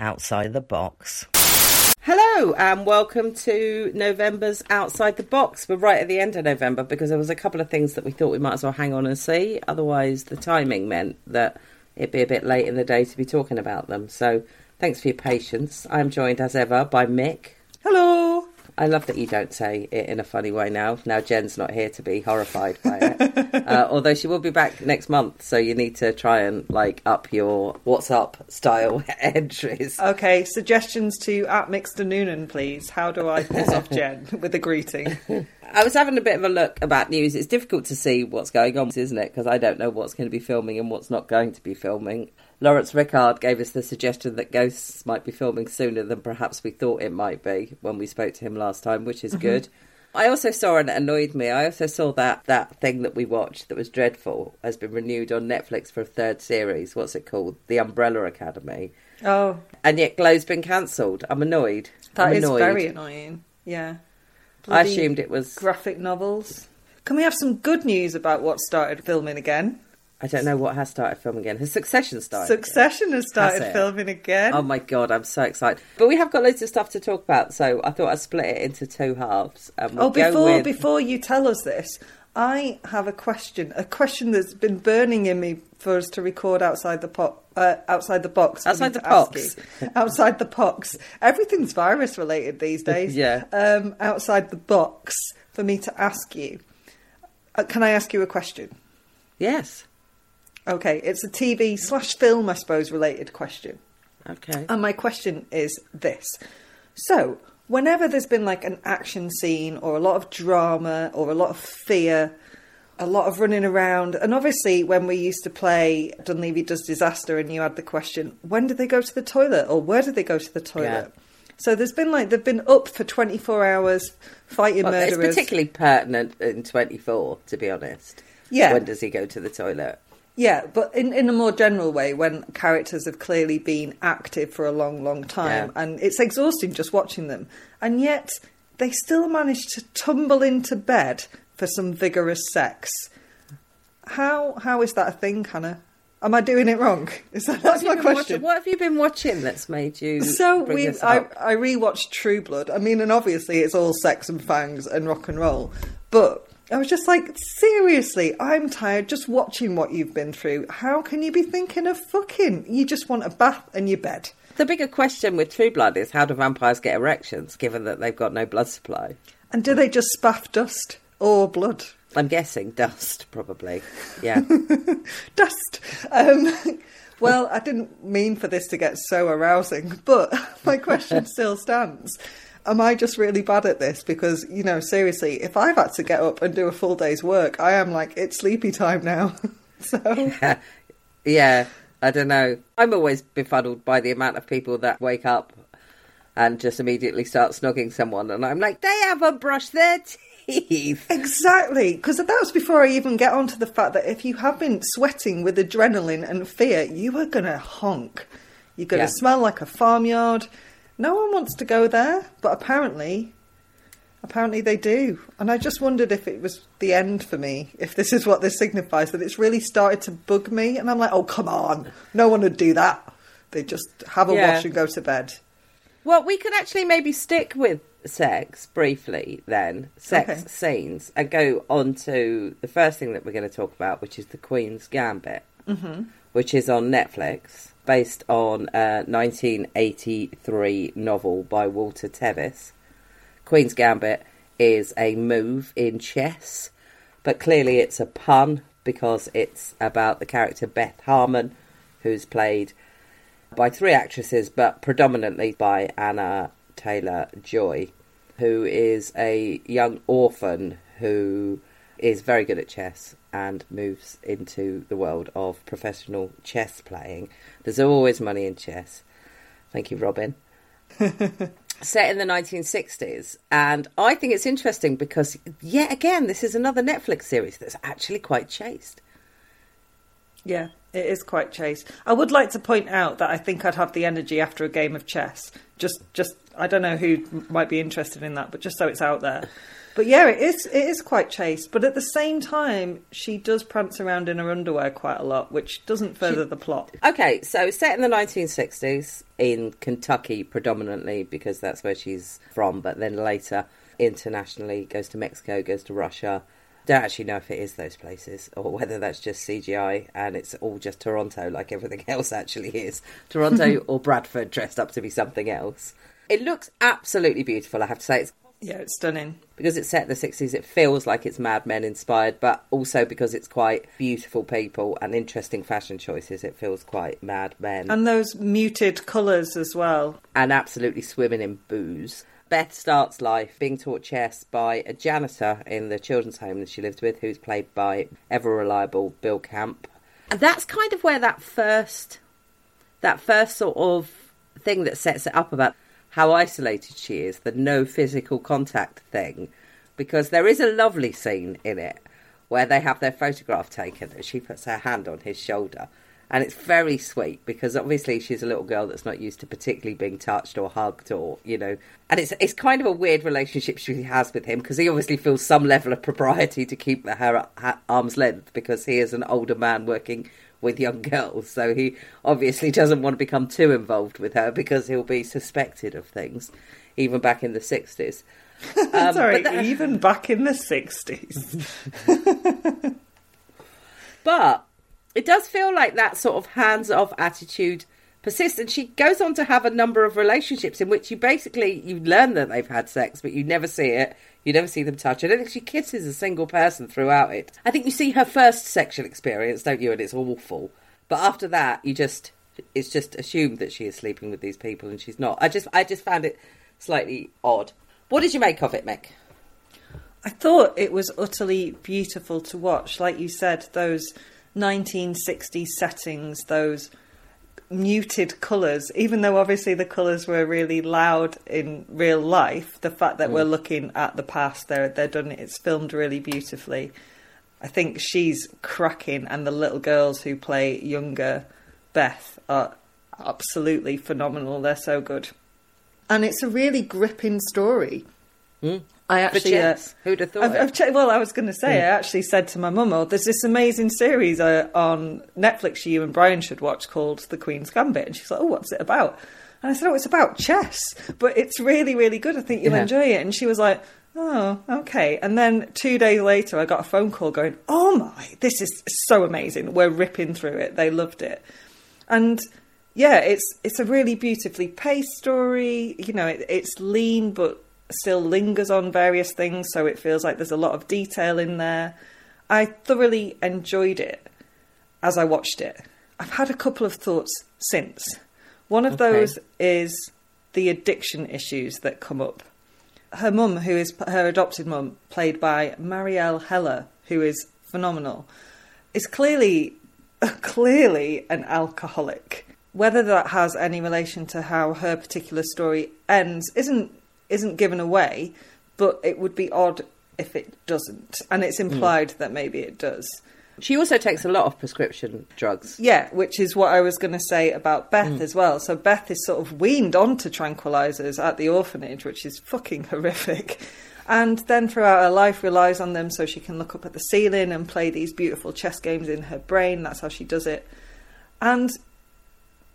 Outside the Box. Hello, and welcome to November's Outside the Box. We're right at the end of November because there was a couple of things that we thought we might as well hang on and see. Otherwise, the timing meant that it'd be a bit late in the day to be talking about them. So, thanks for your patience. I'm joined as ever by Mick. Hello. I love that you don't say it in a funny way now. Now Jen's not here to be horrified by it. uh, although she will be back next month, so you need to try and like up your what's up style entries. Okay, suggestions to at Mixter Noonan, please. How do I piss off Jen with a greeting? I was having a bit of a look about news. It's difficult to see what's going on, isn't it? Because I don't know what's going to be filming and what's not going to be filming. Laurence Rickard gave us the suggestion that Ghosts might be filming sooner than perhaps we thought it might be when we spoke to him last time, which is mm-hmm. good. I also saw, and it annoyed me, I also saw that, that thing that we watched that was dreadful has been renewed on Netflix for a third series. What's it called? The Umbrella Academy. Oh, And yet Glow's been cancelled. I'm annoyed. that I'm is annoyed. very annoying. Yeah. I assumed it was. graphic novels. Can we have some good news about what started filming again? I don't know what has started filming again. Has Succession started? again? Succession has started it? filming again. Oh my god, I'm so excited! But we have got loads of stuff to talk about, so I thought I'd split it into two halves. And we'll oh, go before with- before you tell us this, I have a question. A question that's been burning in me for us to record outside the po- uh, outside the box. Outside the box. outside the box. Everything's virus related these days. Yeah. Um, outside the box for me to ask you. Uh, can I ask you a question? yes, Okay, it's a TV slash film, I suppose, related question. okay, And my question is this. So, whenever there's been like an action scene or a lot of drama or a lot of fear, a lot of running around, and obviously when we used to play Dunleavy Does Disaster and you had the question, when did they go to the toilet or where did they go to the toilet? So there's been like they've been up for 24 hours fighting Well, it's particularly pertinent in 24, to be honest. Yeah. when does he go to the toilet? Yeah, but in, in a more general way, when characters have clearly been active for a long, long time, Yeah. and it's exhausting just watching them, and yet they still manage to tumble into bed for some vigorous sex. How how is that a thing, Hannah? Am I doing it wrong? Is that What that's have you my been question? watching- what have you been watching that's made you? So we, I? I rewatched True Blood. I mean, and obviously it's all sex and fangs and rock and roll, but I was just like, seriously, I'm tired just watching what you've been through. How can you be thinking of fucking? You just want a bath and your bed. The bigger question with True Blood is how do vampires get erections, given that they've got no blood supply? And do they just spaff dust or blood? I'm guessing dust, probably. Yeah. Dust. Um, well, I didn't mean for this to get so arousing, but my question still stands. Am I just really bad at this? Because, you know, seriously, if I've had to get up and do a full day's work, I am like, it's sleepy time now. so, Yeah, I don't know. I'm always befuddled by the amount of people that wake up and just immediately start snogging someone, and I'm like, they haven't brushed their teeth. exactly. Because that was before I even get onto the fact that if you have been sweating with adrenaline and fear, you are going to honk. You're going to Yeah. smell like a farmyard. No one wants to go there, but apparently, apparently they do. And I just wondered if it was the end for me, if this is what this signifies, that it's really started to bug me. And I'm like, oh, come on. No one would do that. They just have a Yeah. wash and go to bed. Well, we could actually maybe stick with sex briefly then, sex Okay. scenes, and go on to the first thing that we're going to talk about, which is the Queen's Gambit, mm-hmm. which is on Netflix, based on a 1983 novel by Walter Tevis. Queen's Gambit is a move in chess, but clearly it's a pun because it's about the character Beth Harmon, who's played by three actresses, but predominantly by Anya Taylor Joy, who is a young orphan who is very good at chess and moves into the world of professional chess playing. There's always money in chess. Thank you, Robin. Set in the 1960s, and I think it's interesting because, yet again, this is another Netflix series that's actually quite chaste. Yeah, it is quite chase. I would like to point out that I think I'd have the energy after a game of chess. Just, just I don't know who might be interested in that, but just so it's out there. But yeah, it is it is quite chaste. But at the same time, she does prance around in her underwear quite a lot, which doesn't further the plot. Okay, so set in the 1960s in Kentucky predominantly because that's where she's from, but then later internationally goes to Mexico, goes to Russia. Don't actually know if it is those places or whether that's just CGI and it's all just Toronto like everything else actually is. Toronto or Bradford dressed up to be something else. It looks absolutely beautiful, I have to say. It's Yeah, it's stunning. because it's set in the 60s, it feels like it's Mad Men inspired, but also because it's quite beautiful people and interesting fashion choices, it feels quite Mad Men And those muted colours as well. and absolutely swimming in booze. Beth starts life being taught chess by a janitor in the children's home that she lives with, who's played by ever reliable Bill Camp. And that's kind of where that first, that first sort of thing that sets it up about how isolated she is, the no physical contact thing, because there is a lovely scene in it where they have their photograph taken and she puts her hand on his shoulder. And it's very sweet because obviously she's a little girl that's not used to particularly being touched or hugged or, you know. And it's it's kind of a weird relationship she has with him because he obviously feels some level of propriety to keep her at arm's length because he is an older man working with young girls. So he obviously doesn't want to become too involved with her because he'll be suspected of things, even back in the 60s. Um, Sorry, that- even back in the 60s. But it does feel like that sort of hands off attitude persists. And she goes on to have a number of relationships in which you basically you learn that they've had sex, but you never see it. You never see them touch. I don't think she kisses a single person throughout it. I think you see her first sexual experience, don't you? And it's awful. But after that, you just it's just assumed that she is sleeping with these people, and she's not. I just I just found it slightly odd. What did you make of it, Mick? I thought it was utterly beautiful to watch. Like you said, those 1960s settings, those muted colours, even though obviously the colours were really loud in real life, the fact that we're mm. looking at the past, they're, they're done, it's filmed really beautifully. I think she's cracking, and the little girls who play younger Beth are absolutely phenomenal. They're so good. And it's a really gripping story. Hmm. I actually, uh, who'd have thought? I've, it? I've well, I was going to say, I actually said to my mum, "Oh, there's this amazing series uh, on Netflix you and Brian should watch called The Queen's Gambit," and she's like, "Oh, what's it about?" And I said, "Oh, it's about chess, but it's really, really good. I think you'll Yeah. enjoy it." And she was like, "Oh, okay." And then two days later, I got a phone call going, "Oh my, this is so amazing! We're ripping through it. They loved it." And yeah, it's it's a really beautifully paced story. You know, it, it's lean but still lingers on various things, so it feels like there's a lot of detail in there. I thoroughly enjoyed it as I watched it. I've had a couple of thoughts since. One of Okay. those is the addiction issues that come up. Her mum, who is her adopted mum, played by Marielle Heller, who is phenomenal, is clearly clearly an alcoholic. Whether that has any relation to how her particular story ends isn't isn't given away, but it would be odd if it doesn't. And it's implied that maybe it does. She also takes a lot of prescription drugs. Yeah, which is what I was going to say about Beth mm. as well. So Beth is sort of weaned onto tranquilizers at the orphanage, which is fucking horrific. And then throughout her life relies on them so she can look up at the ceiling and play these beautiful chess games in her brain. That's how she does it. And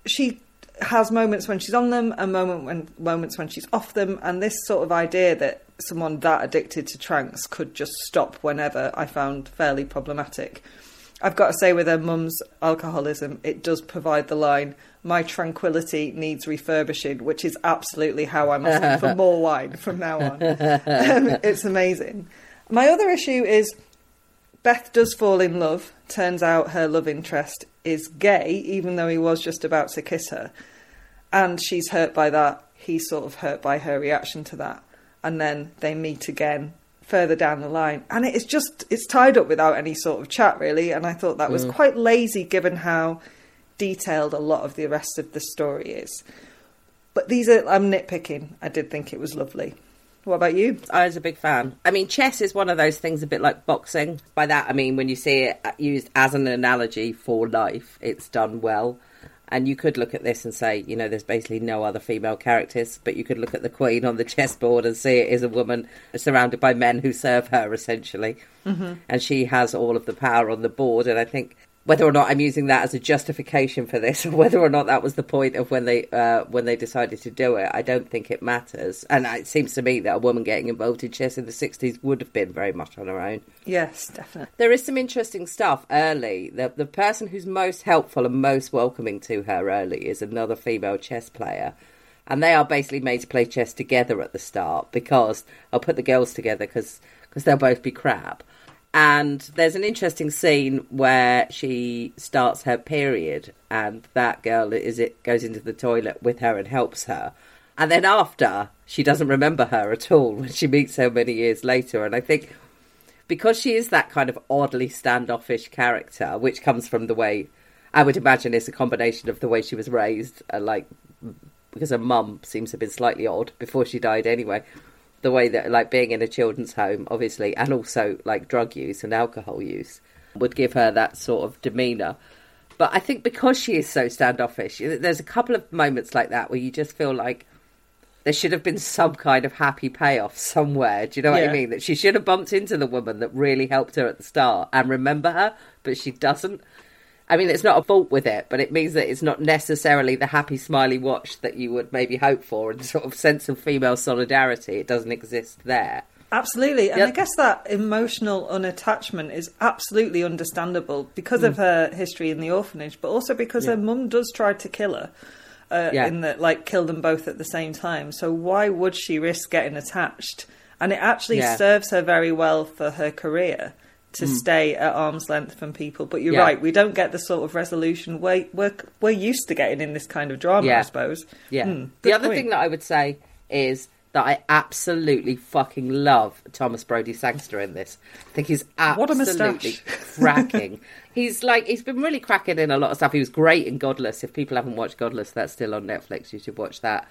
she has moments when she's on them and moment when moments when she's off them and this sort of idea that someone that addicted to tranks could just stop whenever I found fairly problematic. I've got to say with her mum's alcoholism it does provide the line my tranquility needs refurbishing which is absolutely how I'm asking for more wine from now on. Um, it's amazing. My other issue is Beth does fall in love. Turns out her love interest is gay, even though he was just about to kiss her. And she's hurt by that. He's sort of hurt by her reaction to that. And then they meet again further down the line. And it is just, it's tied up without any sort of chat, really. And I thought that was mm. quite lazy given how detailed a lot of the rest of the story is. But these are, I'm nitpicking. I did think it was lovely. What about you? I was a big fan. I mean, chess is one of those things a bit like boxing. By that, I mean when you see it used as an analogy for life, it's done well. And you could look at this and say, you know, there's basically no other female characters, but you could look at the Queen on the chessboard and see it is a woman surrounded by men who serve her, essentially. Mm-hmm. And she has all of the power on the board. And I think whether or not I'm using that as a justification for this, or whether or not that was the point of when they uh, when they decided to do it, I don't think it matters. And it seems to me that a woman getting involved in chess in the '60s would have been very much on her own. Yes, definitely. There is some interesting stuff early. The the person who's most helpful and most welcoming to her early is another female chess player. And they are basically made to play chess together at the start because I'll put the girls together because they'll both be crap. And there's an interesting scene where she starts her period, and that girl is it goes into the toilet with her and helps her. And then after, she doesn't remember her at all when she meets her many years later. And I think because she is that kind of oddly standoffish character, which comes from the way I would imagine it's a combination of the way she was raised, uh, like because her mum seems to have been slightly odd before she died anyway. The way that, like, being in a children's home, obviously, and also like drug use and alcohol use would give her that sort of demeanour. But I think because she is so standoffish, there's a couple of moments like that where you just feel like there should have been some kind of happy payoff somewhere. Do you know what Yeah. I mean? That she should have bumped into the woman that really helped her at the start and remember her, but she doesn't. I mean, it's not a fault with it, but it means that it's not necessarily the happy, smiley watch that you would maybe hope for and sort of sense of female solidarity. It doesn't exist there. Absolutely. And Yep. I guess that emotional unattachment is absolutely understandable because of her history in the orphanage, but also because her Mm. Mum does try to kill her. Uh, Yeah. In that, like, kill them both at the same time. So why would she risk getting attached? And it actually Yeah. Mm. serves her very well for her career to stay at arm's length from people. But you're Yeah. right, we don't get the sort of resolution we're, we're, we're used to getting in this kind of drama, I suppose. Yeah. Hmm, the other point. thing that I would say is that I absolutely fucking love Thomas Brodie Sangster in this. I think he's absolutely cracking. he's like he's been really cracking in a lot of stuff. He was great in Godless. If people haven't watched Godless, that's still on Netflix. You should watch that.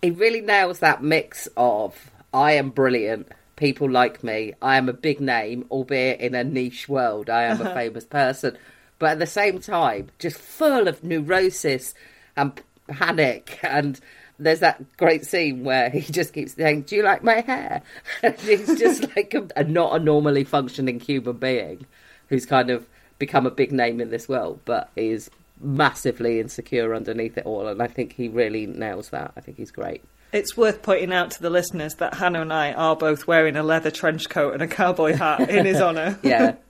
He really nails that mix of I am brilliant. People like me. I am a big name, albeit in a niche world. I am a famous person. But at the same time, just full of neurosis and panic. And there's that great scene where he just keeps saying, Do you like my hair? And he's just like a, a not a normally functioning human being who's kind of become a big name in this world, but is massively insecure underneath it all. And I think he really nails that. I think he's great. It's worth pointing out to the listeners that Hannah and I are both wearing a leather trench coat and a cowboy hat in his honour. Yeah.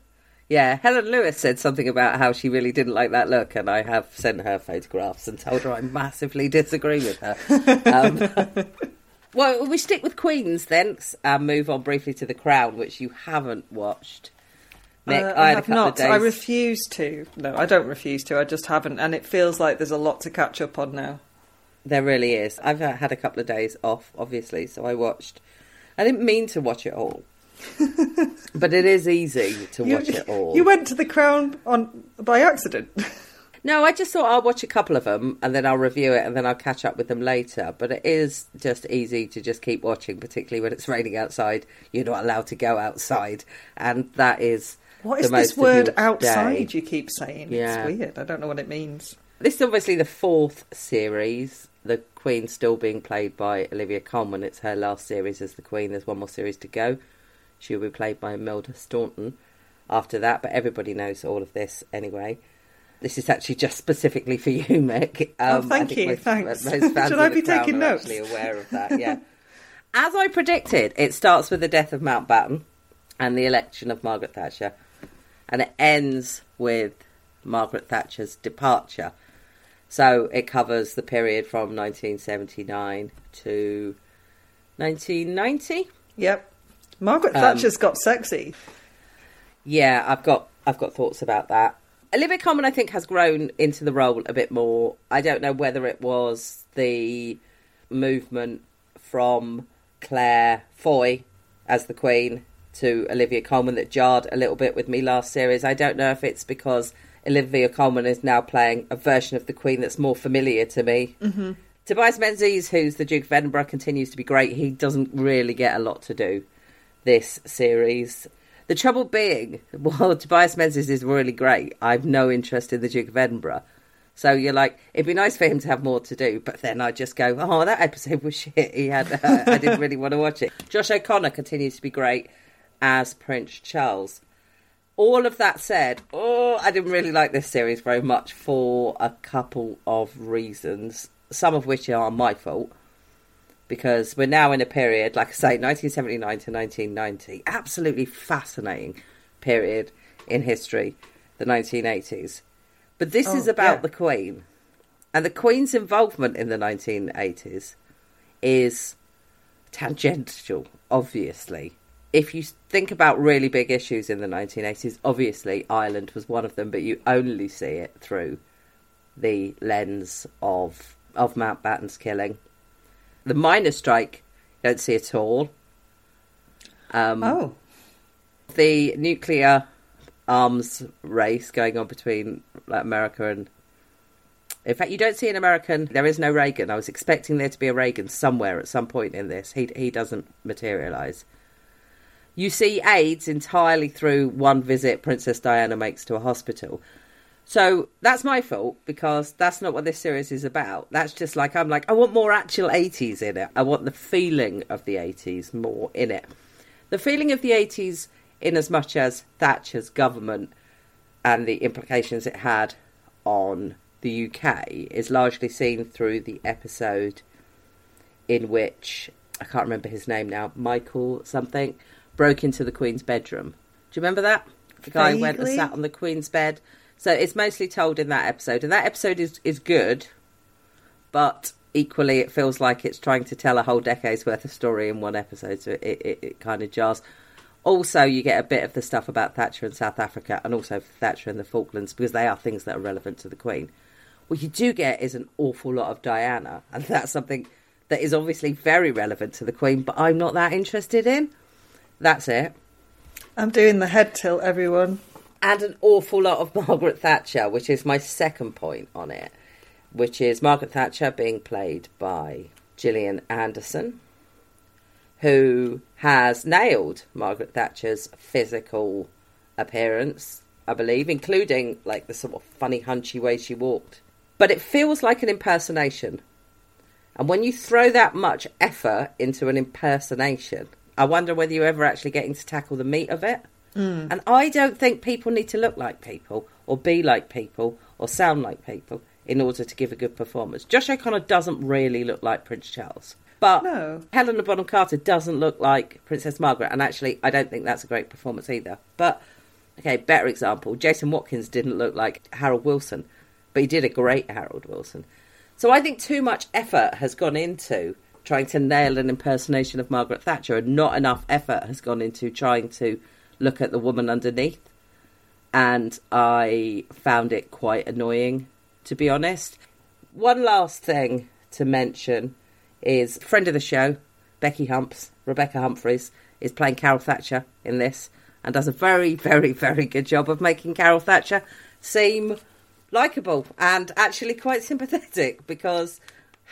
Yeah, Helen Lewis said something about how she really didn't like that look, and I have sent her photographs and told her I massively disagree with her. Um, well, we stick with Queens then, and move on briefly to The Crown, which you haven't watched. Nick, Uh, I, I have not. I refuse to. No, I don't refuse to. I just haven't, and it feels like there's a lot to catch up on now. There really is. I've uh, had a couple of days off, obviously, so I watched. I didn't mean to watch it all, but it is easy to You, watch it all. you went to the Crown on by accident. No, I just thought I'll watch a couple of them and then I'll review it and then I'll catch up with them later. But it is just easy to just keep watching, particularly when it's raining outside. You're not allowed to go outside, and that is what is this word day. outside? You keep saying Yeah. it's weird. I don't know what it means. This is obviously the fourth series. The Queen still being played by Olivia Colman. It's her last series as the Queen. There's one more series to go. She will be played by Imelda Staunton after that, but everybody knows all of this anyway. This is actually just specifically for you, Mick. Oh, um, thank you, Most, thanks. most fans Should I be taking notes? Actually aware of that, yeah. As I predicted, it starts with the death of Mountbatten and the election of Margaret Thatcher, and it ends with Margaret Thatcher's departure. So it covers the period from 1979 to 1990. Yep. Margaret Um, Thatcher's got sexy. Yeah, I've got I've got thoughts about that. Olivia Colman, I think, has grown into the role a bit more. I don't know whether it was the movement from Claire Foy as the Queen to Olivia Colman that jarred a little bit with me last series. I don't know if it's because Olivia Colman is now playing a version of the Queen that's more familiar to me. Mm-hmm. Tobias Menzies, who's the Duke of Edinburgh, continues to be great. He doesn't really get a lot to do this series. The trouble being, while Tobias Menzies is really great, I've no interest in the Duke of Edinburgh. So you're like, it'd be nice for him to have more to do, but then I just go, oh, that episode was shit. He had, uh, I didn't really want to watch it. Josh O'Connor continues to be great as Prince Charles. All of that said, oh, I didn't really like this series very much for a couple of reasons, some of which are my fault because we're now in a period, like I say, 1979 to 1990, absolutely fascinating period in history, the 1980s. But this Oh, is about yeah. the Queen. And the Queen's involvement in the 1980s is tangential, obviously. If you think about really big issues in the 1980s, obviously Ireland was one of them, but you only see it through the lens of of Mountbatten's killing. The miners' strike, you don't see it at all. Um, Oh, the nuclear arms race going on between like, America and. In fact, you don't see an American. There is no Reagan. I was expecting there to be a Reagan somewhere at some point in this. He he doesn't materialise. You see AIDS entirely through one visit Princess Diana makes to a hospital. So that's my fault because that's not what this series is about. That's just like I'm like I want more actual 80s in it. I want the feeling of the 80s more in it. The feeling of the 80s in as much as Thatcher's government and the implications it had on the UK is largely seen through the episode in which I can't remember his name now, Michael something, broke into the Queen's bedroom. Do you remember that? The guy went and sat on the Queen's bed. So it's mostly told in that episode, and that episode is is good, but equally it feels like it's trying to tell a whole decade's worth of story in one episode, so it, it, it kind of jars. Also, you get a bit of the stuff about Thatcher in South Africa and also Thatcher in the Falklands because they are things that are relevant to the Queen. What you do get is an awful lot of Diana, and that's something that is obviously very relevant to the Queen, but I'm not that interested in. That's it. I'm doing the head tilt, everyone. And an awful lot of Margaret Thatcher, which is my second point on it, which is Margaret Thatcher being played by Gillian Anderson, who has nailed Margaret Thatcher's physical appearance, I believe, including like the sort of funny, hunchy way she walked. But it feels like an impersonation. And when you throw that much effort into an impersonation, I wonder whether you're ever actually getting to tackle the meat of it. Mm. And I don't think people need to look like people or be like people or sound like people in order to give a good performance. Josh O'Connor doesn't really look like Prince Charles. But No. Helena Bonham Carter doesn't look like Princess Margaret. And actually, I don't think that's a great performance either. But, okay, better example Jason Watkins didn't look like Harold Wilson, but he did a great Harold Wilson. So I think too much effort has gone into trying to nail an impersonation of Margaret Thatcher, and not enough effort has gone into trying to look at the woman underneath. And I found it quite annoying, to be honest. One last thing to mention is friend of the show, Becky Humps, Rebecca Humphries, is playing Carol Thatcher in this and does a very, very, very good job of making Carol Thatcher seem likable and actually quite sympathetic because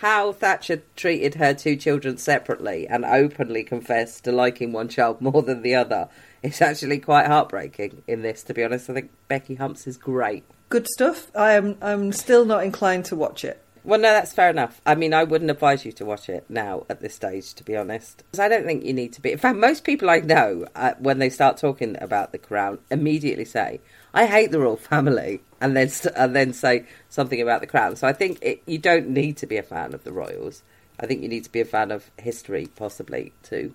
how Thatcher treated her two children separately and openly confessed to liking one child more than the other is actually quite heartbreaking in this, to be honest. I think Becky Humps is great. Good stuff. I am. I'm still not inclined to watch it. Well, no, that's fair enough. I mean, I wouldn't advise you to watch it now at this stage, to be honest. 'Cause I don't think you need to be. In fact, most people I know, uh, when they start talking about the crown, immediately say, "I hate the royal family," and then and then say something about the crown. So I think it, you don't need to be a fan of the royals. I think you need to be a fan of history, possibly to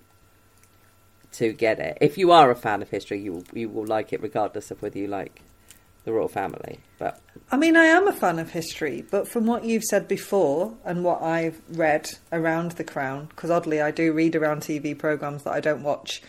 to get it. If you are a fan of history, you will, you will like it regardless of whether you like the royal family. But I mean, I am a fan of history, but from what you've said before and what I've read around The Crown, because oddly I do read around TV programs that I don't watch,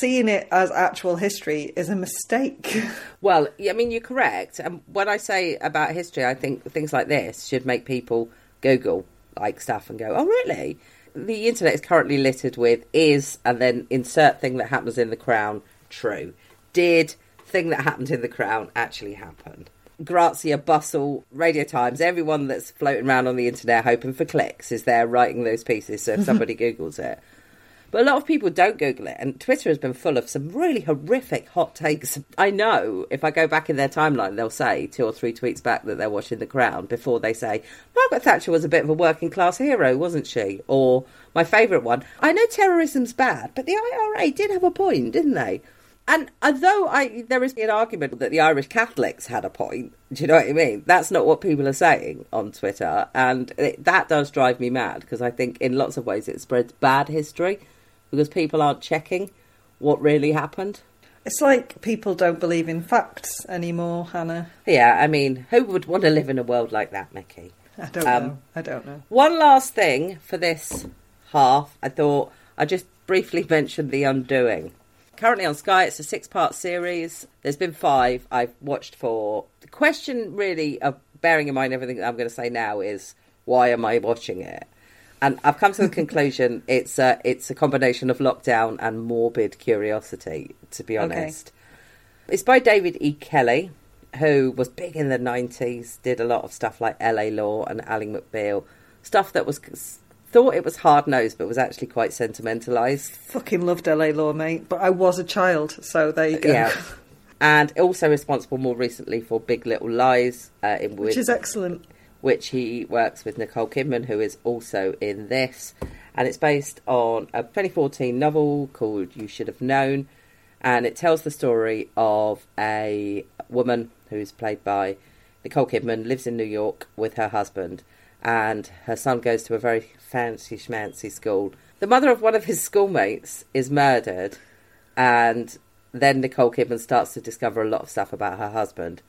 seeing it as actual history is a mistake. Well, I mean, you're correct. And when I say about history, I think things like this should make people Google like stuff and go, "Oh, really?" The internet is currently littered with is and then insert thing that happens in the crown. True. Did thing that happened in the crown actually happen? Grazia, Bustle, Radio Times, everyone that's floating around on the internet hoping for clicks is there writing those pieces. So if somebody Googles it, But a lot of people don't Google it, and Twitter has been full of some really horrific hot takes. I know if I go back in their timeline, they'll say two or three tweets back that they're watching The Crown before they say, Margaret Thatcher was a bit of a working class hero, wasn't she? Or my favourite one, I know terrorism's bad, but the IRA did have a point, didn't they? And uh, although I, there is an argument that the Irish Catholics had a point, do you know what I mean? That's not what people are saying on Twitter, and it, that does drive me mad because I think in lots of ways it spreads bad history because people aren't checking what really happened. It's like people don't believe in facts anymore, Hannah. Yeah, I mean, who would want to live in a world like that, Mickey? I don't Um, know. I don't know. One last thing for this half, I thought I'd just briefly mention The Undoing. Currently on Sky, it's a six part series. There's been five. I've watched four. The question, really, of bearing in mind everything that I'm going to say now, is why am I watching it? And I've come to the conclusion it's a, it's a combination of lockdown and morbid curiosity, to be Okay. honest. It's by David E. Kelley, who was big in the 90s, did a lot of stuff like LA Law and Ally McBeal, stuff that was thought it was hard nosed but was actually quite sentimentalized. Fucking loved LA Law, mate. But I was a child, so there you go. Yeah. And also responsible more recently for Big Little Lies, uh, in Which which, is excellent. Which he works with Nicole Kidman, who is also in this. And it's based on a 2014 novel called You Should Have Known. And it tells the story of a woman who's played by Nicole Kidman, lives in New York with her husband. And her son goes to a very fancy schmancy school. The mother of one of his schoolmates is murdered. And then Nicole Kidman starts to discover a lot of stuff about her husband,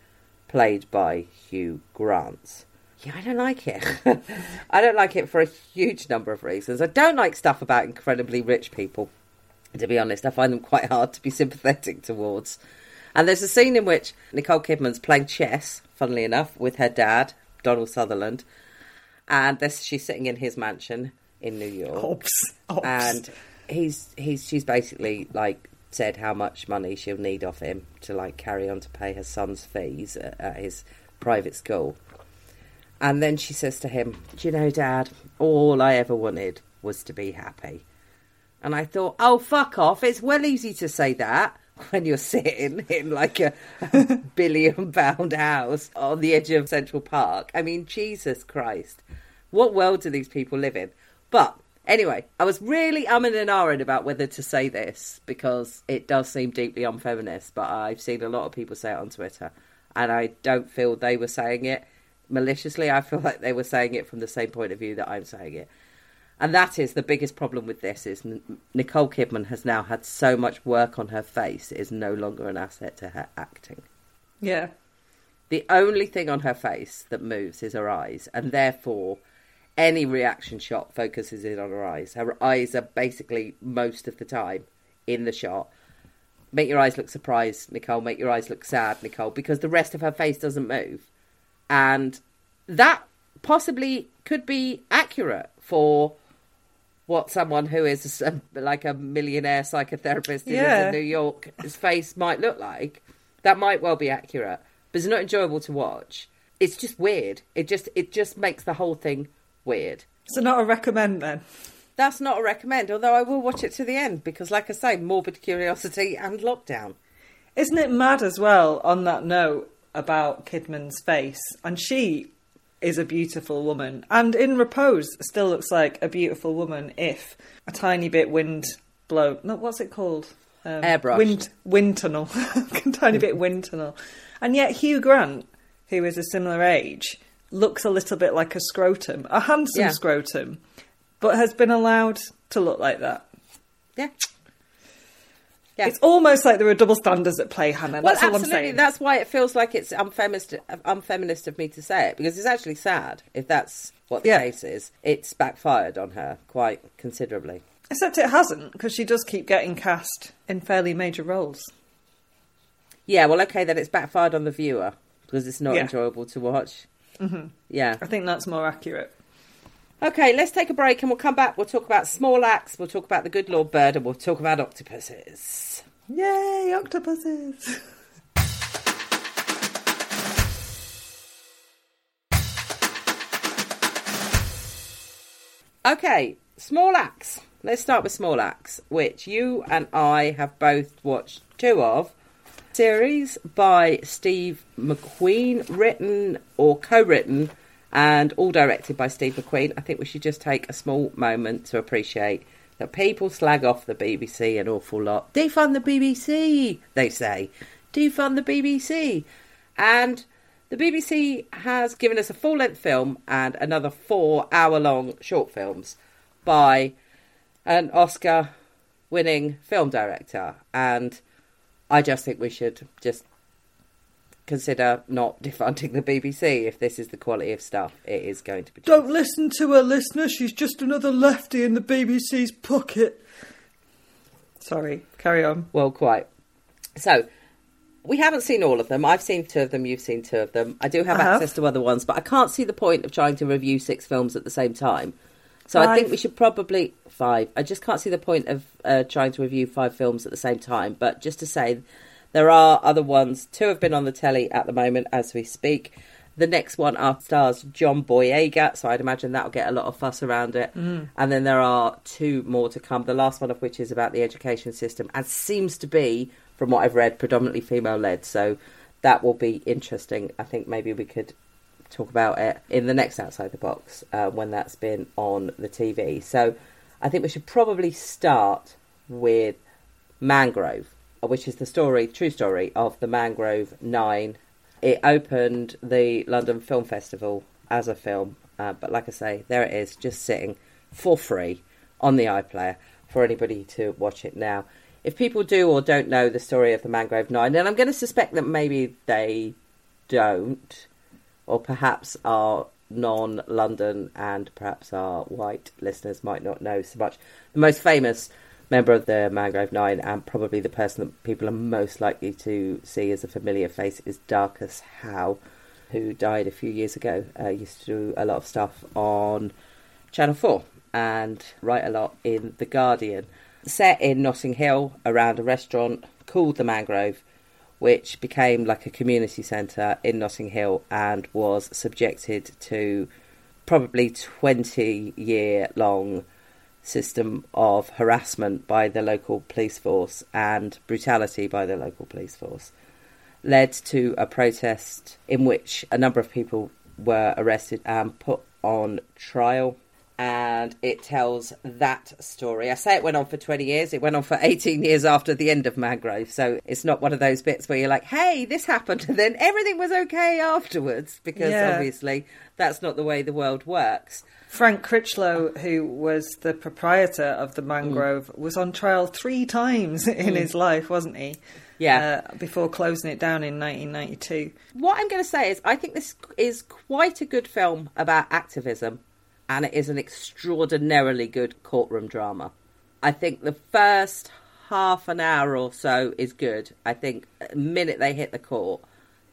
played by Hugh Grant. Yeah, I don't like it. I don't like it for a huge number of reasons. I don't like stuff about incredibly rich people. To be honest, I find them quite hard to be sympathetic towards. And there's a scene in which Nicole Kidman's playing chess, funnily enough, with her dad, Donald Sutherland. And this, she's sitting in his mansion in New York Ops. Ops. and he's he's she's basically like said how much money she'll need off him to like carry on to pay her son's fees at, at his private school. And then she says to him, "Do you know, Dad? All I ever wanted was to be happy." And I thought, "Oh, fuck off! It's well easy to say that." When you're sitting in like a, billion pound house on the edge of Central Park. I mean, Jesus Christ. What world do these people live in? But anyway, I was really umming and ahhing about whether to say this because it does seem deeply unfeminist, but I've seen a lot of people say it on Twitter, and I don't feel they were saying it maliciously. I feel like they were saying it from the same point of view that I'm saying it. And that is the biggest problem with this is Nicole Kidman has now had so much work on her face it is no longer an asset to her acting. yeah. The only thing on her face that moves is her eyes, and therefore any reaction shot focuses in on her eyes. Her eyes are basically most of the time in the shot. Make your eyes look surprised, Nicole. Make your eyes look sad, Nicole, because the rest of her face doesn't move. And that possibly could be accurate for what someone who is a, like a millionaire psychotherapist who lives Yeah. in New York, his face might look like. That might well be accurate, but it's not enjoyable to watch. It's just weird. It just it just makes the whole thing weird. So not a recommend then. That's not a recommend, although I will watch it to the end because, like I say, morbid curiosity and lockdown. Isn't it mad as well on that note about Kidman's face? And she is a beautiful woman. And in repose still looks like a beautiful woman if a tiny bit wind blow no what's it called? Um, Airbrushed. Wind wind tunnel. a tiny bit wind tunnel. And yet Hugh Grant, who is a similar age, looks a little bit like a scrotum. A handsome Yeah. scrotum. But has been allowed to look like that. Yeah. Yeah. It's almost like there are double standards at play, Hannah. well, That's all I'm absolutely. saying. That's why it feels like it's unfeminist, unfeminist of me to say it because it's actually sad if that's what the Yeah. case is. It's backfired on her quite considerably. Except it hasn't, because she does keep getting cast in fairly major roles. Yeah, well, okay, then it's backfired on the viewer because it's not Yeah. enjoyable to watch. Mm-hmm. Yeah. I think that's more accurate. Okay, let's take a break and we'll come back. We'll talk about Small Axe, we'll talk about the good Lord Bird, and we'll talk about octopuses. Yay, octopuses! Okay, Small Axe. let's start with Small Axe, which you and I have both watched two of. Series by Steve McQueen, written or co-written and all directed by Steve McQueen. I think we should just take a small moment to appreciate that people slag off the BBC an awful lot. Defund the BBC, they say. Defund the BBC. And the BBC has given us a full length film and another four hour long short films by an Oscar winning film director. And I just think we should just consider not defunding the BBC if this is the quality of stuff it is going to be. Don't listen to her, listener. She's just another lefty in the BBC's pocket. Sorry, carry on. Well, quite. So, we haven't seen all of them. I've seen two of them. You've seen two of them. I do have I have. access to other ones, but I can't see the point of trying to review six films at the same time. So I think we should probably five. I just can't see the point of uh, trying to review five films at the same time. But just to say, there are other ones. Two have been on the telly at the moment as we speak. The next one are stars John Boyega, so I'd imagine that'll get a lot of fuss around it. Mm. And then there are two more to come. The last one of which is about the education system, and seems to be, from what I've read, predominantly female led. So that will be interesting. I think maybe we could talk about it in the next Outside the Box uh, when that's been on the TV. So I think we should probably start with Mangrove, which is the story, true story of the Mangrove Nine. It opened the London Film Festival as a film, uh, but like I say, there it is, just sitting for free on the iPlayer for anybody to watch it now. If people do or don't know the story of the Mangrove Nine, and I'm going to suspect that maybe they don't, or perhaps our non London and perhaps our white listeners might not know so much. The most famous member of the Mangrove Nine, and probably the person that people are most likely to see as a familiar face, is Darcus Howe, who died a few years ago. Uh, used to do a lot of stuff on Channel 4 and write a lot in The Guardian. Set in Notting Hill around a restaurant called The Mangrove, which became like a community centre in Notting Hill and was subjected to probably 20 year long system of harassment by the local police force and brutality by the local police force led to a protest in which a number of people were arrested and put on trial. And it tells that story. I say it went on for 20 years. It went on for 18 years after the end of Mangrove. So it's not one of those bits where you're like, hey, this happened, and then everything was okay afterwards, because Yeah. obviously that's not the way the world works. Frank Critchlow, who was the proprietor of the Mangrove, was on trial three times in his life, wasn't he? Yeah. Uh, before closing it down in 1992. What I'm going to say is, I think this is quite a good film about activism, and it is an extraordinarily good courtroom drama. I think the first half an hour or so is good. I think the minute they hit the court,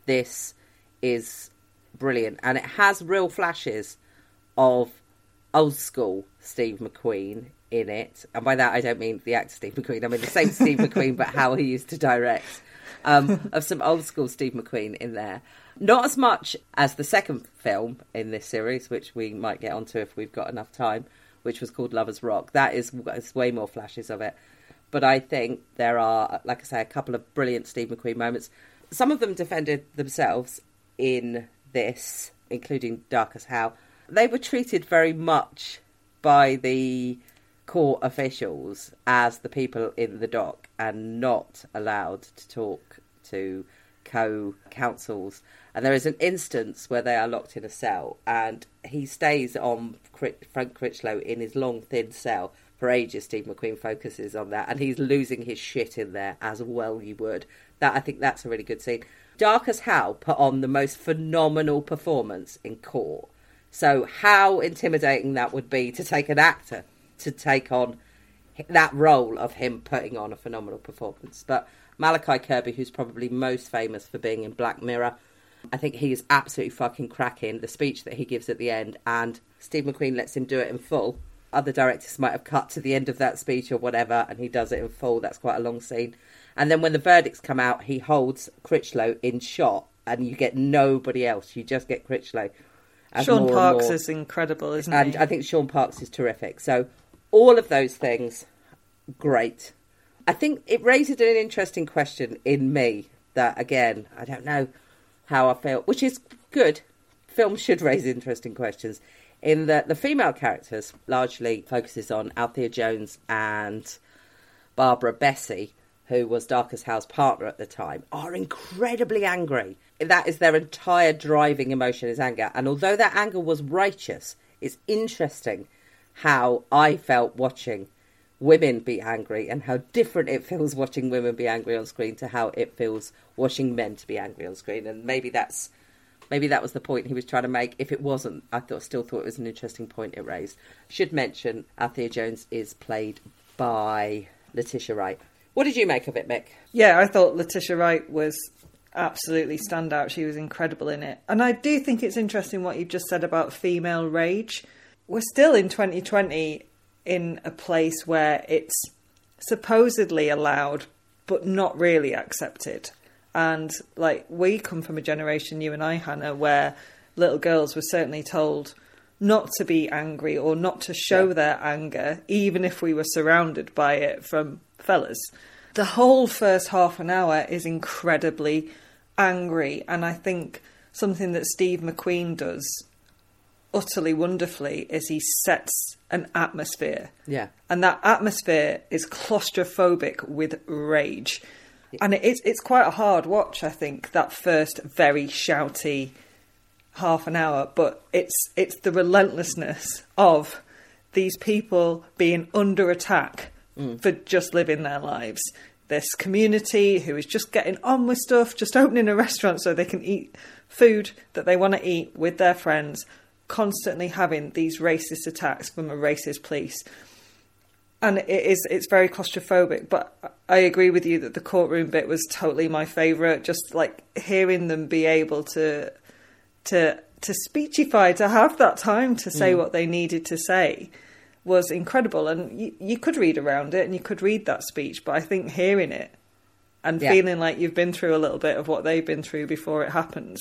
this is brilliant, and it has real flashes of old school Steve McQueen in it, and by that I don't mean the actor Steve McQueen. I mean the same Steve McQueen, but how he used to direct. Um, of some old school Steve McQueen in there. Not as much as the second film in this series, which we might get onto if we've got enough time, which was called Lovers Rock. That is way more flashes of it. But I think there are, like I say, a couple of brilliant Steve McQueen moments. Some of them defended themselves in this, including Darcus Howe. They were treated very much by the court officials as the people in the dock and not allowed to talk to co counsels. And there is an instance where they are locked in a cell and he stays on Frank Critchlow in his long, thin cell for ages. Steve McQueen focuses on that and he's losing his shit in there as well you would. That I think that's a really good scene. Darcus Howe put on the most phenomenal performance in court. So how intimidating that would be to take an actor to take on that role of him putting on a phenomenal performance. But Malachi Kirby, who's probably most famous for being in Black Mirror, I think he is absolutely fucking cracking. The speech that he gives at the end, and Steve McQueen lets him do it in full. Other directors might have cut to the end of that speech or whatever, and he does it in full. That's quite a long scene. And then when the verdicts come out, he holds Critchlow in shot, and you get nobody else. You just get Critchlow. Shaun and Parkes is incredible, isn't it? and he? I think Shaun Parkes is terrific. So all of those things, great. I think it raises an interesting question in me that, again, I don't know how I feel, which is good. Films should raise interesting questions. In that the female characters largely focuses on Althea Jones and Barbara Beese, who was Darcus Howe's partner at the time, are incredibly angry. That is their entire driving emotion is anger. And although that anger was righteous, it's interesting how I felt watching women be angry and how different it feels watching women be angry on screen to how it feels watching men to be angry on screen. And maybe that's maybe that was the point he was trying to make. If it wasn't, I thought still thought it was an interesting point it raised. Should mention Althea Jones is played by Letitia Wright. What did you make of it, Mick? Yeah, I thought Letitia Wright was absolutely standout. She was incredible in it. And I do think it's interesting what you've just said about female rage. We're still in 2020 in a place where it's supposedly allowed but not really accepted. And like we come from a generation, you and I, Hannah, where little girls were certainly told not to be angry or not to show Yeah. their anger, even if we were surrounded by it from fellas. The whole first half an hour is incredibly angry, and I think something that Steve McQueen does utterly wonderfully is he sets an atmosphere. Yeah. And that atmosphere is claustrophobic with rage. And it's it's quite a hard watch, I think, that first very shouty half an hour, but it's it's the relentlessness of these people being under attack mm. for just living their lives. This community who is just getting on with stuff, just opening a restaurant so they can eat food that they want to eat with their friends, constantly having these racist attacks from a racist police. And it is it's very claustrophobic but i agree with you that the courtroom bit was totally my favorite just like hearing them be able to to to speechify to have that time to say mm. what they needed to say was incredible. And you, you could read around it and you could read that speech but i think hearing it and Yeah. feeling like you've been through a little bit of what they've been through before it happens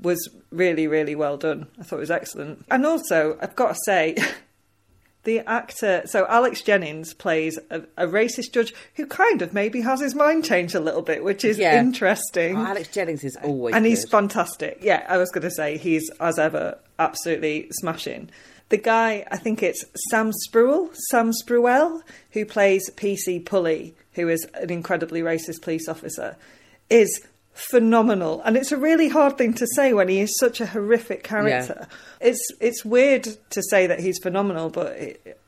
was really really well done i thought it was excellent and also i've got to say the actor so alex jennings plays a, a racist judge who kind of maybe has his mind changed a little bit which is Yeah. interesting Oh, Alex Jennings is always and he's fantastic. Yeah, I was going to say he's as ever absolutely smashing. The guy, I think it's Sam Spruill, Sam Spruell, who plays PC Pulley, who is an incredibly racist police officer, is phenomenal. And it's a really hard thing to say when he is such a horrific character. It's it's weird to say that he's phenomenal, but it,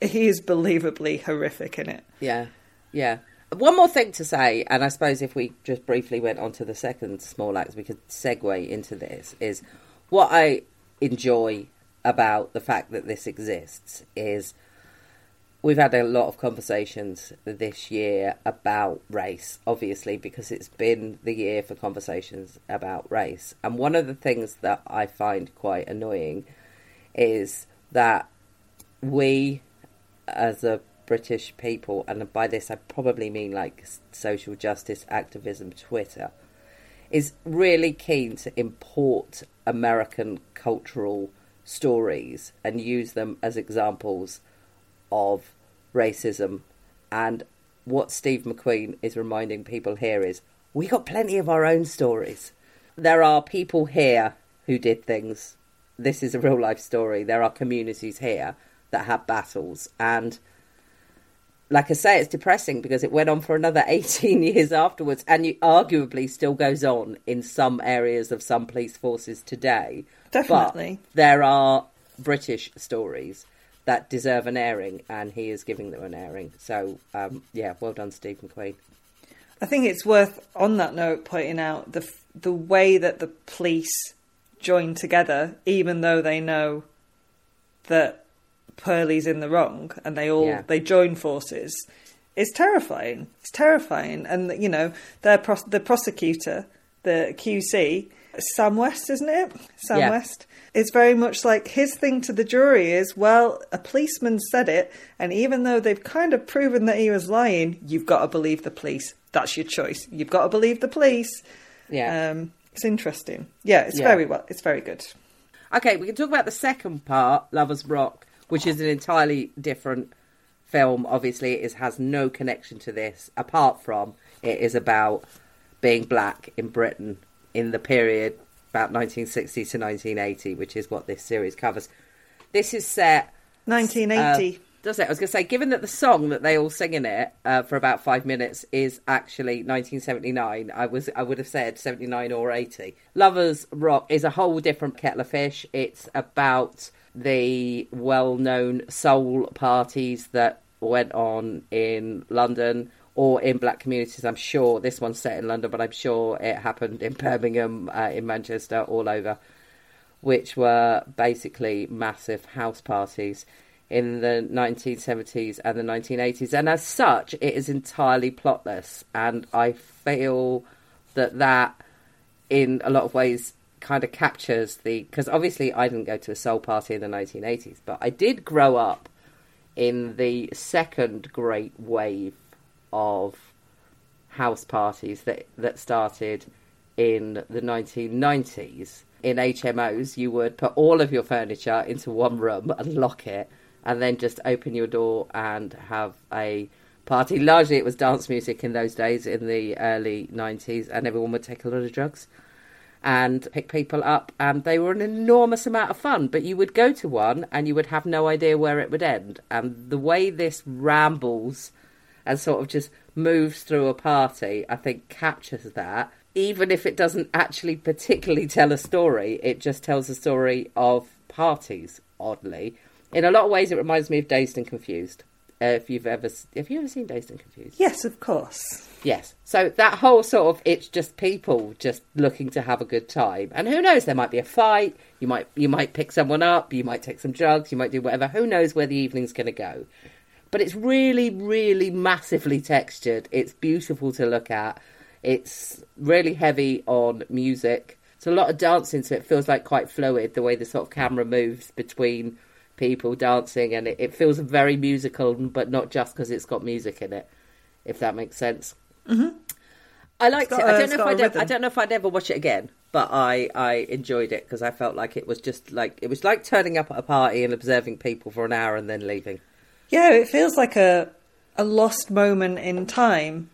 he is believably horrific in it. Yeah, yeah. One more thing to say, and I suppose if we just briefly went on to the second Small Axe, we could segue into this, is what I enjoy about the fact that this exists is we've had a lot of conversations this year about race, obviously, because it's been the year for conversations about race. And one of the things that I find quite annoying is that we, as a British people, and by this I probably mean like social justice activism, Twitter, is really keen to import American cultural stories and use them as examples of racism. And what Steve McQueen is reminding people here is we got plenty of our own stories. There are people here who did things. This is a real life story. There are communities here that had battles. And like I say, it's depressing because it went on for another 18 years afterwards and it arguably still goes on in some areas of some police forces today. Definitely. But there are British stories that deserve an airing and he is giving them an airing. So, um, yeah, well done, Stephen McQueen. I think it's worth, on that note, pointing out the the way that the police join together, even though they know that Pulley's in the wrong, and they all Yeah. they join forces, It's terrifying. It's terrifying, and you know their pros- the prosecutor, the QC, Sam West, isn't it? Sam Yeah. West. It's very much like his thing to the jury is, well, a policeman said it, and even though they've kind of proven that he was lying, you've got to believe the police. That's your choice. You've got to believe the police. Yeah. Um, it's interesting. Yeah, it's Yeah. very well. It's very good. Okay, we can talk about the second part, Lovers Rock, which is an entirely different film. Obviously, it is, has no connection to this apart from it is about being black in Britain in the period about 1960 to 1980, which is what this series covers. This is set 1980. uh, does it? I was going to say, given that the song that they all sing in it uh, for about five minutes is actually 1979, I was I would have said 79 or 80. Lovers Rock is a whole different kettle of fish. It's about the well-known soul parties that went on in London or in black communities. I'm sure this one's set in London, but I'm sure it happened in Birmingham, uh, in Manchester, all over which were basically massive house parties in the 1970s and the 1980s. And as such, it is entirely plotless. And I feel that that, in a lot of ways, kind of captures the. Because obviously, I didn't go to a soul party in the 1980s, but I did grow up in the second great wave of house parties that that started in the 1990s. In HMOs, you would put all of your furniture into one room and lock it, and then just open your door and have a party. Largely, it was dance music in those days, in the early 90s, and everyone would take a lot of drugs and pick people up, and they were an enormous amount of fun. But you would go to one, and you would have no idea where it would end. And the way this rambles and sort of just moves through a party, I think captures that. Even if it doesn't actually particularly tell a story, it just tells a story of parties. Oddly, in a lot of ways, it reminds me of Dazed and Confused. Uh, if you've ever, have you ever seen Dazed and Confused? yes, of course. Yes. So that whole sort of it's just people just looking to have a good time. And who knows, there might be a fight, you might you might pick someone up, you might take some drugs, you might do whatever. Who knows where the evening's going to go. But it's really really massively textured. It's beautiful to look at. It's really heavy on music. It's a lot of dancing, so it feels like quite fluid the way the sort of camera moves between people dancing, and it, it feels very musical, but not just because it's got music in it. If that makes sense. I liked got it. I don't it's know if I'd ever. I don't know if I'd ever watch it again, but I I enjoyed it because I felt like it was just like it was like turning up at a party and observing people for an hour and then leaving. Yeah, it feels like a a lost moment in time,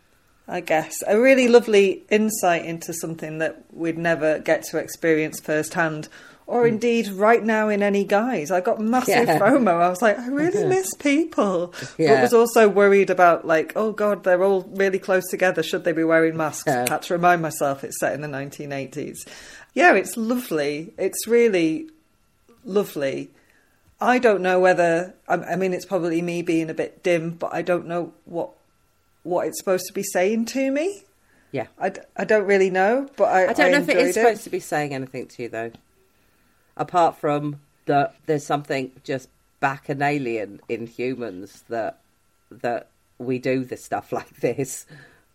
I guess. A really lovely insight into something that we'd never get to experience firsthand, or hmm. indeed right now in any guise. I got massive Yeah. FOMO. I was like, I really miss people, but was also worried about like, oh god, they're all really close together. Should they be wearing masks? Yeah. Had to remind myself it's set in the 1980s. Yeah, it's lovely. It's really lovely. I don't know whether I I mean it's probably me being a bit dim, but I don't know what what it's supposed to be saying to me. Yeah, I, d- I don't really know, but I I don't know if it is enjoyed supposed to be saying anything to you though, apart from that there's something just bacchanalian in humans that that we do this stuff like this.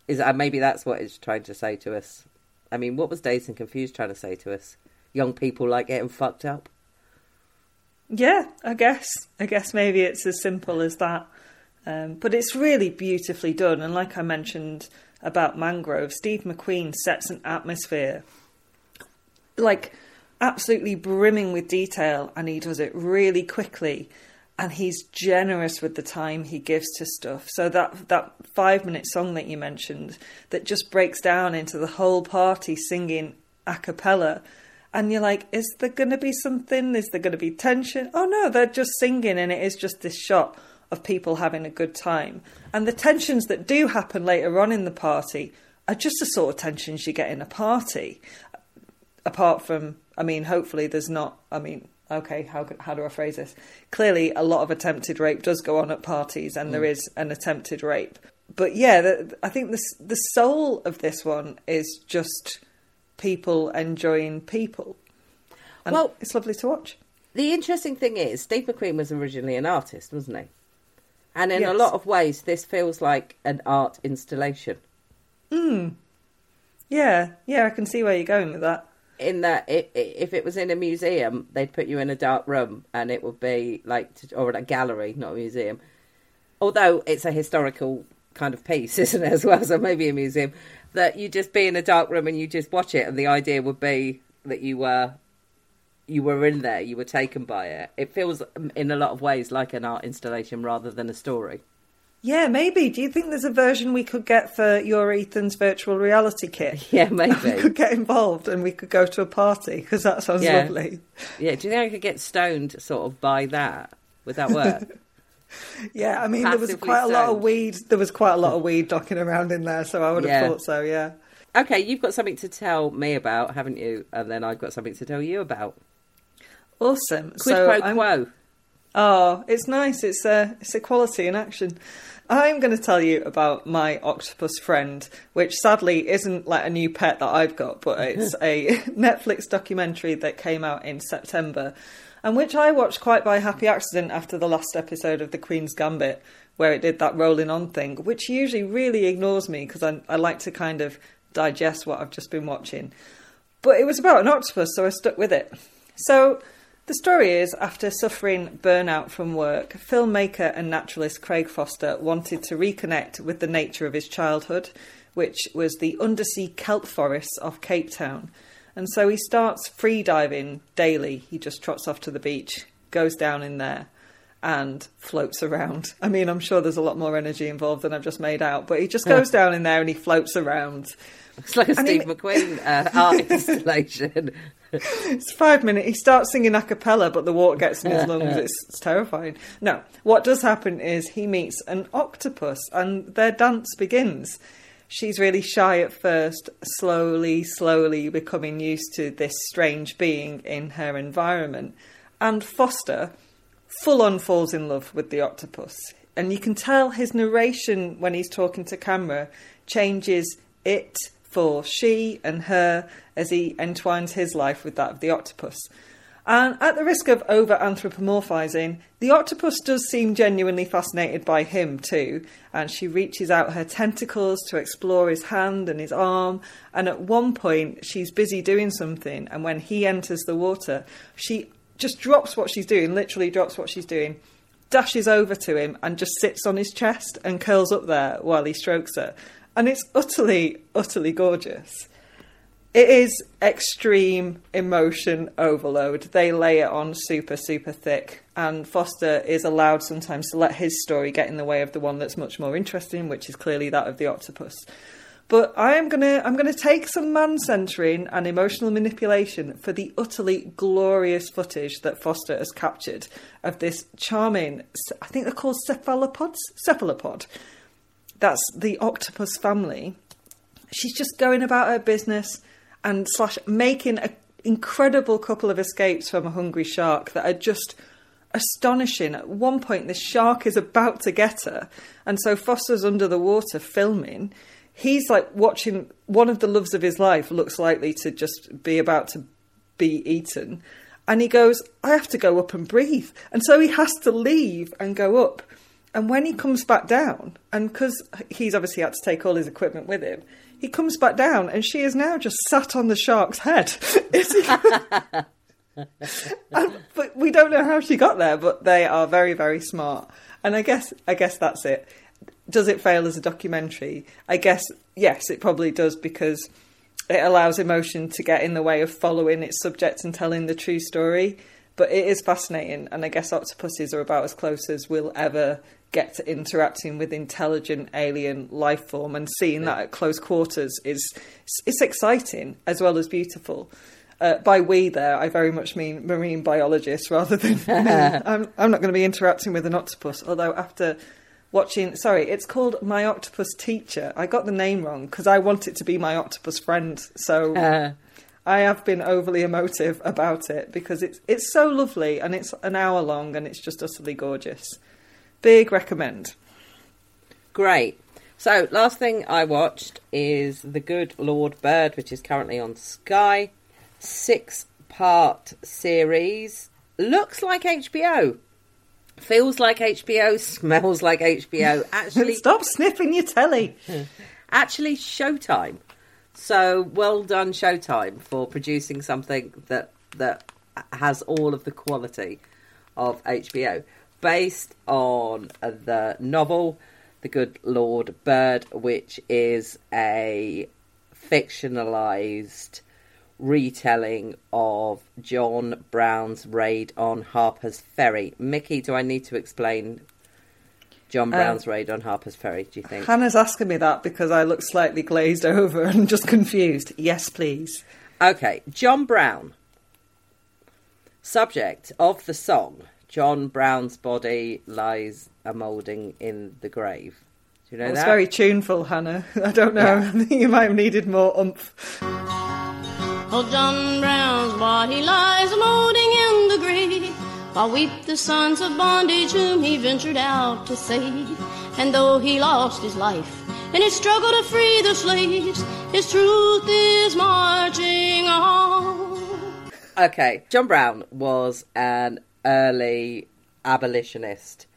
Is uh, maybe that's what it's trying to say to us. I mean, what was Dazed and Confused trying to say to us? Young people like getting fucked up. Yeah, I guess. I guess maybe it's as simple as that. Um, but it's really beautifully done. And like I mentioned about Mangrove, Steve McQueen sets an atmosphere like absolutely brimming with detail and he does it really quickly and he's generous with the time he gives to stuff so that that 5 minute song that you mentioned that just breaks down into the whole party singing a cappella and you're like is there going to be something? Is there going to be tension? Oh no they're just singing and it is just this shot of people having a good time. And the tensions that do happen later on in the party are just the sort of tensions you get in a party. Apart from i mean hopefully there's not i mean okay how how do i phrase this? Clearly a lot of attempted rape does go on at parties and there mm. is an attempted rape. But yeah the, i think the the soul of this one is just people enjoying people and Well- it's lovely to watch The interesting thing is, Steve McQueen was originally an artist, wasn't he? And in a lot of ways, this feels like an art installation. Hmm. yeah yeah i can see where you're going with that In that, i i if it was in a museum, they'd put you in a dark room, and it would be like, to, or a gallery, not a museum. Although it's a historical kind of piece, isn't it, as well? So maybe a museum that you just be in a dark room and you just watch it, and the idea would be that you were you were in there, you were taken by it. It feels, um, in a lot of ways, like an art installation rather than a story. Yeah, maybe. Do you think there's a version we could get for your Ethan's virtual reality kit? Yeah, maybe. we could get involved and we could go to a party because that sounds Yeah. lovely. yeah, do you think I could get stoned sort of by that? Would that work? Yeah, I mean there was quite a lot of weed. There was quite a lot of weed knocking around in there, so I would have Yeah. thought so. Yeah. okay, you've got something to tell me about, haven't you? And then I've got something to tell you about. Awesome. Quid so pro I'm- quo. Oh, it's nice. It's uh, it's equality in action. I'm going to tell you about my octopus friend, which sadly isn't like a new pet that I've got, but it's a Netflix documentary that came out in September, and which I watched quite by happy accident after the last episode of The Queen's Gambit, where it did that rolling on thing, which usually really ignores me because I, I like to kind of digest what I've just been watching. But it was about an octopus, so I stuck with it. So the story is after suffering burnout from work, filmmaker and naturalist Craig Foster wanted to reconnect with the nature of his childhood, which was the undersea kelp forests off Cape Town. And so he starts free diving daily. He just trots off to the beach, goes down in there, and floats around. I mean, I'm sure there's a lot more energy involved than I've just made out, but he just goes down in there and he floats around. It's like a And Steve he- McQueen uh, art installation. It's five minutes. He starts singing a cappella, but the water gets in his lungs. It's, it's terrifying. No, what does happen is he meets an octopus and their dance begins. She's really shy at first, slowly, slowly becoming used to this strange being in her environment. And Foster full on falls in love with the octopus. And you can tell his narration when he's talking to camera changes it for she and her as he entwines his life with that of the octopus. And at the risk of over anthropomorphizing, the octopus does seem genuinely fascinated by him too. And she reaches out her tentacles to explore his hand and his arm. And at one point, she's busy doing something. And when he enters the water, she just drops what she's doing, literally drops what she's doing, dashes over to him and just sits on his chest and curls up there while he strokes her. And it's utterly, utterly gorgeous. It is extreme emotion overload. They lay it on super, super thick. And Foster is allowed sometimes to let his story get in the way of the one that's much more interesting, which is clearly that of the octopus. But I am gonna I'm gonna take some man centering and emotional manipulation for the utterly glorious footage that Foster has captured of this charming I think they're called cephalopods cephalopod. That's the octopus family. She's just going about her business and slash making an incredible couple of escapes from a hungry shark that are just astonishing. At one point, the shark is about to get her, and so Foster's under the water filming. He's like watching one of the loves of his life looks likely to just be about to be eaten. And he goes, I have to go up and breathe. And so he has to leave and go up. And when he comes back down, and because he's obviously had to take all his equipment with him, he comes back down and she is now just sat on the shark's head. And, but we don't know how she got there, but they are very, very smart. And I guess I guess that's it. Does it fail as a documentary? I guess yes, it probably does because it allows emotion to get in the way of following its subject and telling the true story. But it is fascinating, and I guess octopuses are about as close as we'll ever get to interacting with intelligent alien life form, and seeing that at close quarters is it's exciting as well as beautiful. Uh, by we there, I very much mean marine biologists rather than me. I'm, I'm not going to be interacting with an octopus. Although after watching, sorry, it's called My Octopus Teacher. I got the name wrong because I want it to be my octopus friend. So Uh, I have been overly emotive about it because it's it's so lovely and it's an hour long and it's just utterly gorgeous. Big recommend. Great. So, last thing I watched is The Good Lord Bird, which is currently on Sky. Six part series. Looks like HBO. Feels like HBO. Smells like HBO. Actually, Stop sniffing your telly. actually Showtime. So well done, Showtime, for producing something that that has all of the quality of HBO, based on the novel "The Good Lord Bird," which is a fictionalized retelling of John Brown's raid on Harper's Ferry. Mickey, do I need to explain John um, Brown's raid on Harper's Ferry? Do you think? Hannah's asking me that because I look slightly glazed over and just confused. Yes, please. Okay, John Brown. Subject of the song John Brown's body lies a moulding in the grave. Do you know It's that? very tuneful, Hannah. I don't know. Yeah. I think you might have needed more oomph. Oh, John Brown's body lies a molding in the grave, while weep the sons of bondage whom he ventured out to save. And though he lost his life in his struggle to free the slaves, his truth is marching on. Okay, John Brown was an early abolitionist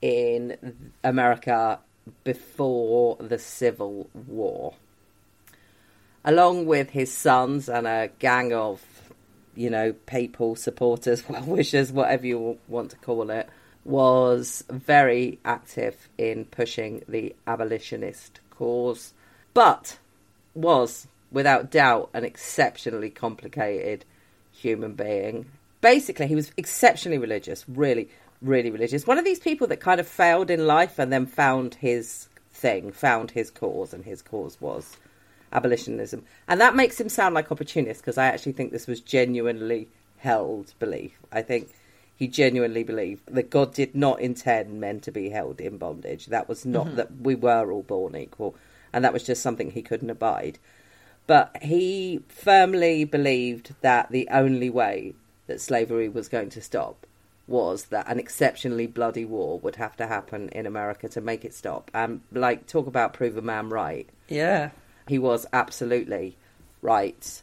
in America before the Civil War. Along with his sons and a gang of, you know, papal supporters, well wishers, whatever you want to call it, was very active in pushing the abolitionist cause, but was, without doubt, an exceptionally complicated human being. Basically, he was exceptionally religious, really, really religious. One of these people that kind of failed in life and then found his thing, found his cause, and his cause was abolitionism. And that makes him sound like opportunist because I actually think this was genuinely held belief. I think he genuinely believed that God did not intend men to be held in bondage. That was not mm-hmm. that we were all born equal, and that was just something he couldn't abide. But he firmly believed that the only way that slavery was going to stop was that an exceptionally bloody war would have to happen in America to make it stop. And like talk about prove a man right Yeah. he was absolutely right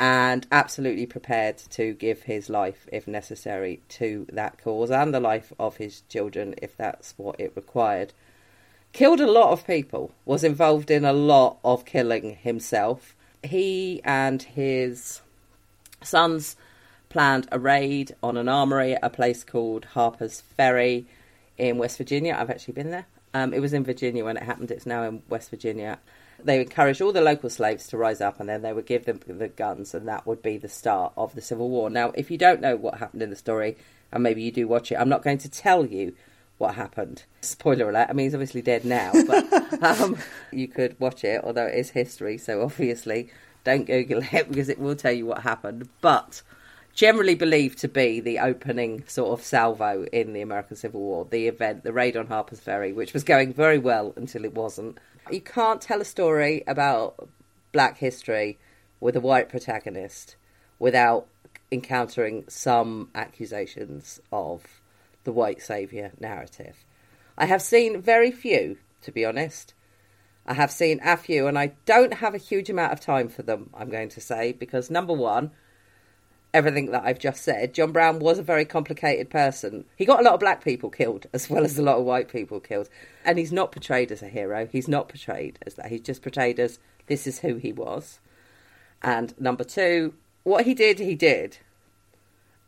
and absolutely prepared to give his life, if necessary, to that cause and the life of his children, if that's what it required. Killed a lot of people, was involved in a lot of killing himself. He and his sons planned a raid on an armory at a place called Harper's Ferry in West Virginia. I've actually been there. Um, it was in Virginia when it happened. It's now in West Virginia. They encouraged all the local slaves to rise up, and then they would give them the guns, and that would be the start of the Civil War. Now, if you don't know what happened in the story, and maybe you do watch it, I'm not going to tell you what happened. Spoiler alert! I mean, he's obviously dead now, but um, you could watch it, although it is history. So obviously, don't Google it because it will tell you what happened. But generally believed to be the opening sort of salvo in the American Civil War, the event, the raid on Harper's Ferry, which was going very well until it wasn't. You can't tell a story about black history with a white protagonist without encountering some accusations of the white saviour narrative. I have seen very few, to be honest. I have seen a few, and I don't have a huge amount of time for them, I'm going to say, because number one, everything that I've just said, John Brown was a very complicated person. He got a lot of black people killed as well as a lot of white people killed. And he's not portrayed as a hero. He's not portrayed as that. He's just portrayed as this is who he was. And number two, what he did, he did.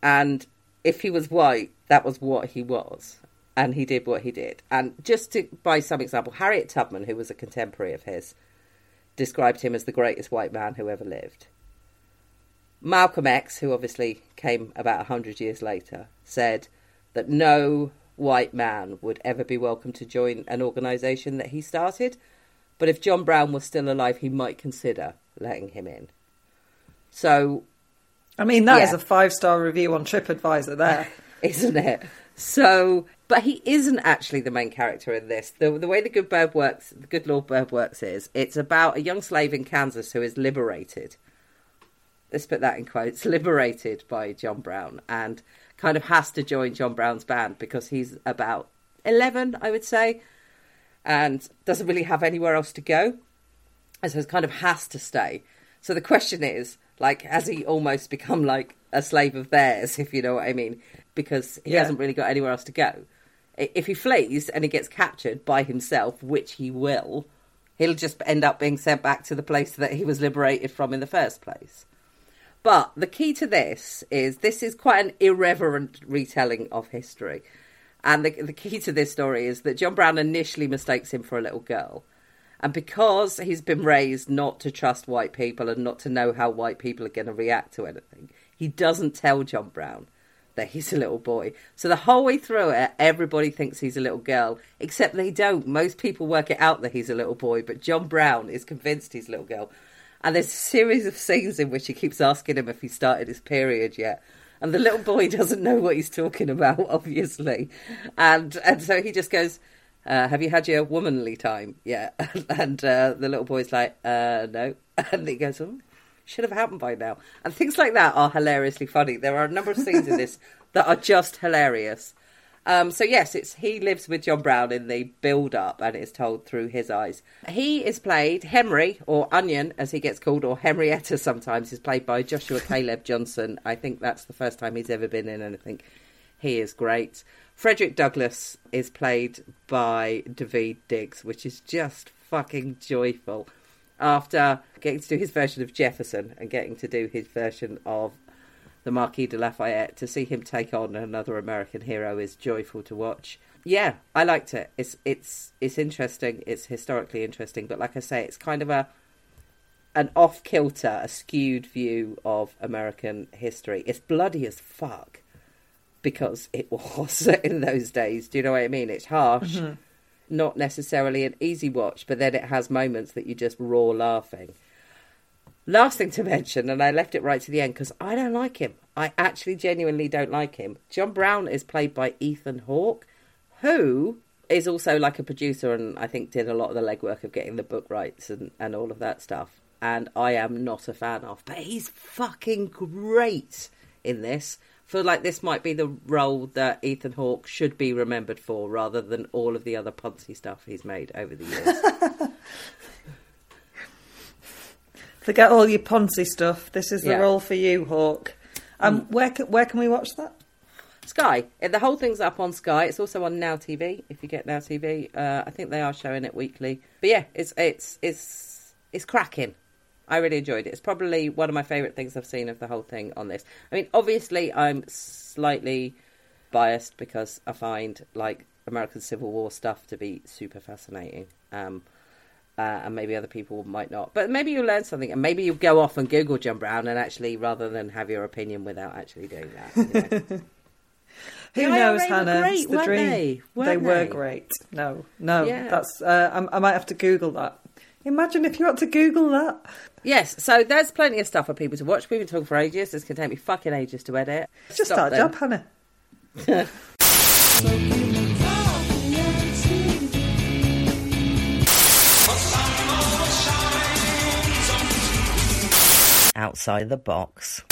And if he was white, that was what he was. And he did what he did. And just to, by some example, Harriet Tubman, who was a contemporary of his, described him as the greatest white man who ever lived. Malcolm X, who obviously came about a hundred years later, said that no white man would ever be welcome to join an organisation that he started, but if John Brown was still alive, he might consider letting him in. So, I mean, that is Yeah. a five star review on TripAdvisor there. isn't it? So, but he isn't actually the main character in this. The the way the good bird works, the good Lord Bird works is it's about a young slave in Kansas who is liberated. Let's put that in quotes. Liberated by John Brown and kind of has to join John Brown's band because he's about eleven, I would say, and doesn't really have anywhere else to go and so kind of has to stay. So the question is, like, has he almost become like a slave of theirs, if you know what I mean? Because he Yeah. hasn't really got anywhere else to go. If he flees and he gets captured by himself, which he will, he'll just end up being sent back to the place that he was liberated from in the first place. But the key to this is this is quite an irreverent retelling of history. And the, the key to this story is that John Brown initially mistakes him for a little girl. And because he's been raised not to trust white people and not to know how white people are going to react to anything, he doesn't tell John Brown that he's a little boy. So the whole way through it, everybody thinks he's a little girl, except they don't. Most people work it out that he's a little boy, but John Brown is convinced he's a little girl. And there's a series of scenes in which he keeps asking him if he started his period yet. And the little boy doesn't know what he's talking about, obviously. And and so he just goes, uh, have you had your womanly time yet? and uh, the little boy's like, uh, no. And he goes, oh, should have happened by now. And things like that are hilariously funny. There are a number of scenes in this that are just hilarious. Um, so yes, it's he lives with John Brown in the build up, and it's told through his eyes. He is played Henry or Onion, as he gets called, or Henrietta. Sometimes is played by Joshua Caleb Johnson. I think that's the first time he's ever been in anything. He is great. Frederick Douglass is played by Daveed Diggs, which is just fucking joyful. After getting to do his version of Jefferson and getting to do his version of the Marquis de Lafayette, to see him take on another American hero is joyful to watch. Yeah, I liked it. It's it's it's interesting. It's historically interesting, but like I say, it's kind of a an off kilter, a skewed view of American history. It's bloody as fuck because it was in those days. Do you know what I mean? It's harsh, mm-hmm. not necessarily an easy watch, but then it has moments that you just roar laughing. Last thing to mention, and I left it right to the end because I don't like him. I actually genuinely don't like him. John Brown is played by Ethan Hawke, who is also like a producer and I think did a lot of the legwork of getting the book rights and, and all of that stuff. And I am not a fan of, but he's fucking great in this. Feel like this might be the role that Ethan Hawke should be remembered for rather than all of the other poncy stuff he's made over the years. Forget all your Ponzi stuff. This is the yeah. role for you, Hawke. Um, mm. Where can, where can we watch that? Sky. The whole thing's up on Sky. It's also on Now TV. If you get Now TV, uh, I think they are showing it weekly. But yeah, it's it's it's it's cracking. I really enjoyed it. It's probably one of my favourite things I've seen of the whole thing on this. I mean, obviously, I'm slightly biased because I find like American Civil War stuff to be super fascinating. Um, uh, and maybe other people might not. But maybe you'll learn something, and maybe you'll go off and Google John Brown, and actually, rather than have your opinion without actually doing that. You know? Who the knows, Hannah? Great, it's the dream. They, they were great. No, no, yeah. that's. Uh, I, I might have to Google that. Imagine if you had to Google that. Yes, so there's plenty of stuff for people to watch. We've been talking for ages. This can take me fucking ages to edit. Just Stop our job, Hannah. outside the box.